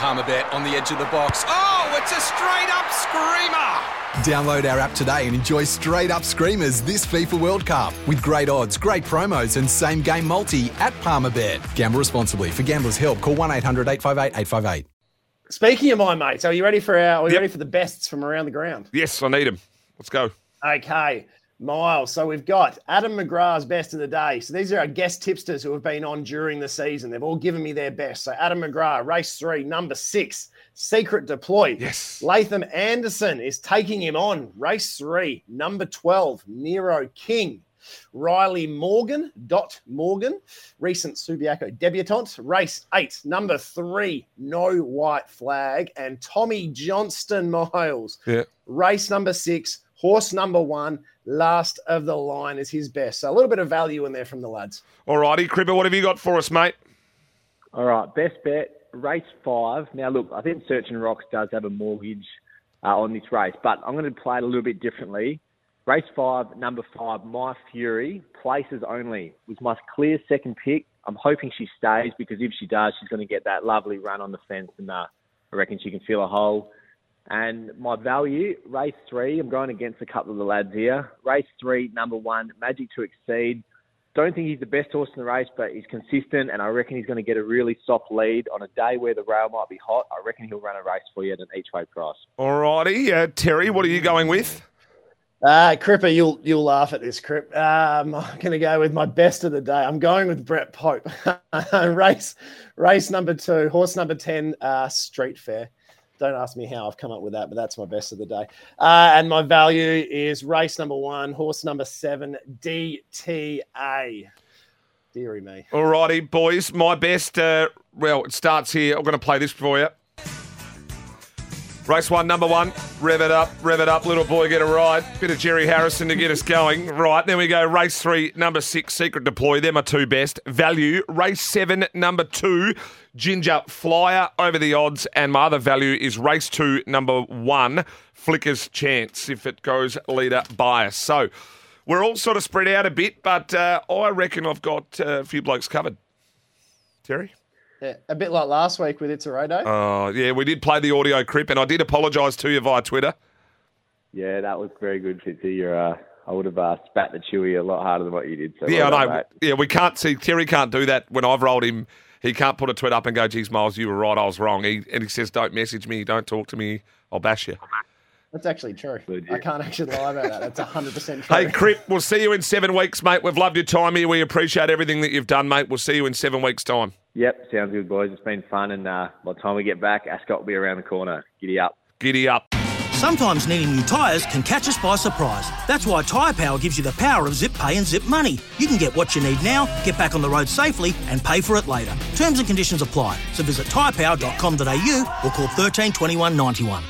Palmerbet on the edge of the box. Oh, it's a straight up screamer! Download our app today and enjoy straight up screamers this FIFA World Cup with great odds, great promos, and same game multi at Palmerbet. Gamble responsibly. For gamblers' help, call 1 800 858 858. Speaking of my mates, are you ready for our? Are we Yep. ready for the bests from around the ground? Yes, I need them. Let's go. Okay, Miles. So we've got Adam McGrath's best of the day. So these are our guest tipsters who have been on during the season. They've all given me their best. So Adam McGrath, race three, number six, Secret Deploy. Yes. Latham Anderson is taking him on. Race three, number 12, Nero King. Riley Morgan, Dot Morgan, recent Subiaco debutant. Race eight, number three, No White Flag. And Tommy Johnston Miles. Yeah. Race number six, horse number one, last of the line is his best. So a little bit of value in there from the lads. All righty, Cripper, what have you got for us, mate? All right, best bet, race five. Now, look, I think Search and Rocks does have a mortgage uh, on this race, but I'm going to play it a little bit differently. Race five, number five, My Fury, places only, was my clear second pick. I'm hoping she stays because if she does, she's going to get that lovely run on the fence, and uh, I reckon she can fill a hole. And my value, race three, I'm going against a couple of the lads here. Race three, number one, Magic to Exceed. Don't think he's the best horse in the race, but he's consistent, and I reckon he's going to get a really soft lead on a day where the rail might be hot. I reckon he'll run a race for you at an each way price. All righty, uh, Terry, what are you going with? Uh, Cripper, you'll you'll laugh at this, Crip. Um, I'm going to go with my best of the day. I'm going with Brett Pope. race race number two, horse number ten, uh, Street Fair. Don't ask me how I've come up with that, but that's my best of the day. Uh, and my value is race number one, horse number seven, DTA. Deary me. All righty, boys, my best. Uh, well, it starts here. I'm going to play this for you. Race one, number one. Rev it up, rev it up, little boy, get a ride. Bit of Jerry Harrison to get us going. Right, then we go. Race three, number six, Secret Deploy. They're my two best. Value. Race seven, number two, Ginger Flyer over the odds. And my other value is race two, number one, Flicker's Chance, if it goes leader bias. So we're all sort of spread out a bit, but uh, I reckon I've got uh, a few blokes covered. Terry? Yeah, a bit like last week with It's a Rado. Oh, yeah, we did play the audio crip, and I did apologise to you via Twitter. Yeah, that was very good, Fitzy. You're, uh, I would have uh, spat the chewy a lot harder than what you did. So yeah, well I know. mate. Yeah, we can't see. Terry can't do that when I've rolled him. He can't put a tweet up and go, geez, Miles, you were right. I was wrong. He, and he says, don't message me. Don't talk to me. I'll bash you. That's actually true. Legit. I can't actually lie about that. That's 100% true. Hey, Crip, we'll see you in seven weeks, mate. We've loved your time here. We appreciate everything that you've done, mate. We'll see you in seven weeks' time. Yep, sounds good, boys. It's been fun, and uh, by the time we get back, Ascot will be around the corner. Giddy up. Giddy up. Sometimes needing new tyres can catch us by surprise. That's why Tyre Power gives you the power of zip pay and zip money. You can get what you need now, get back on the road safely, and pay for it later. Terms and conditions apply. So visit tyrepower.com.au or call 13 21 91.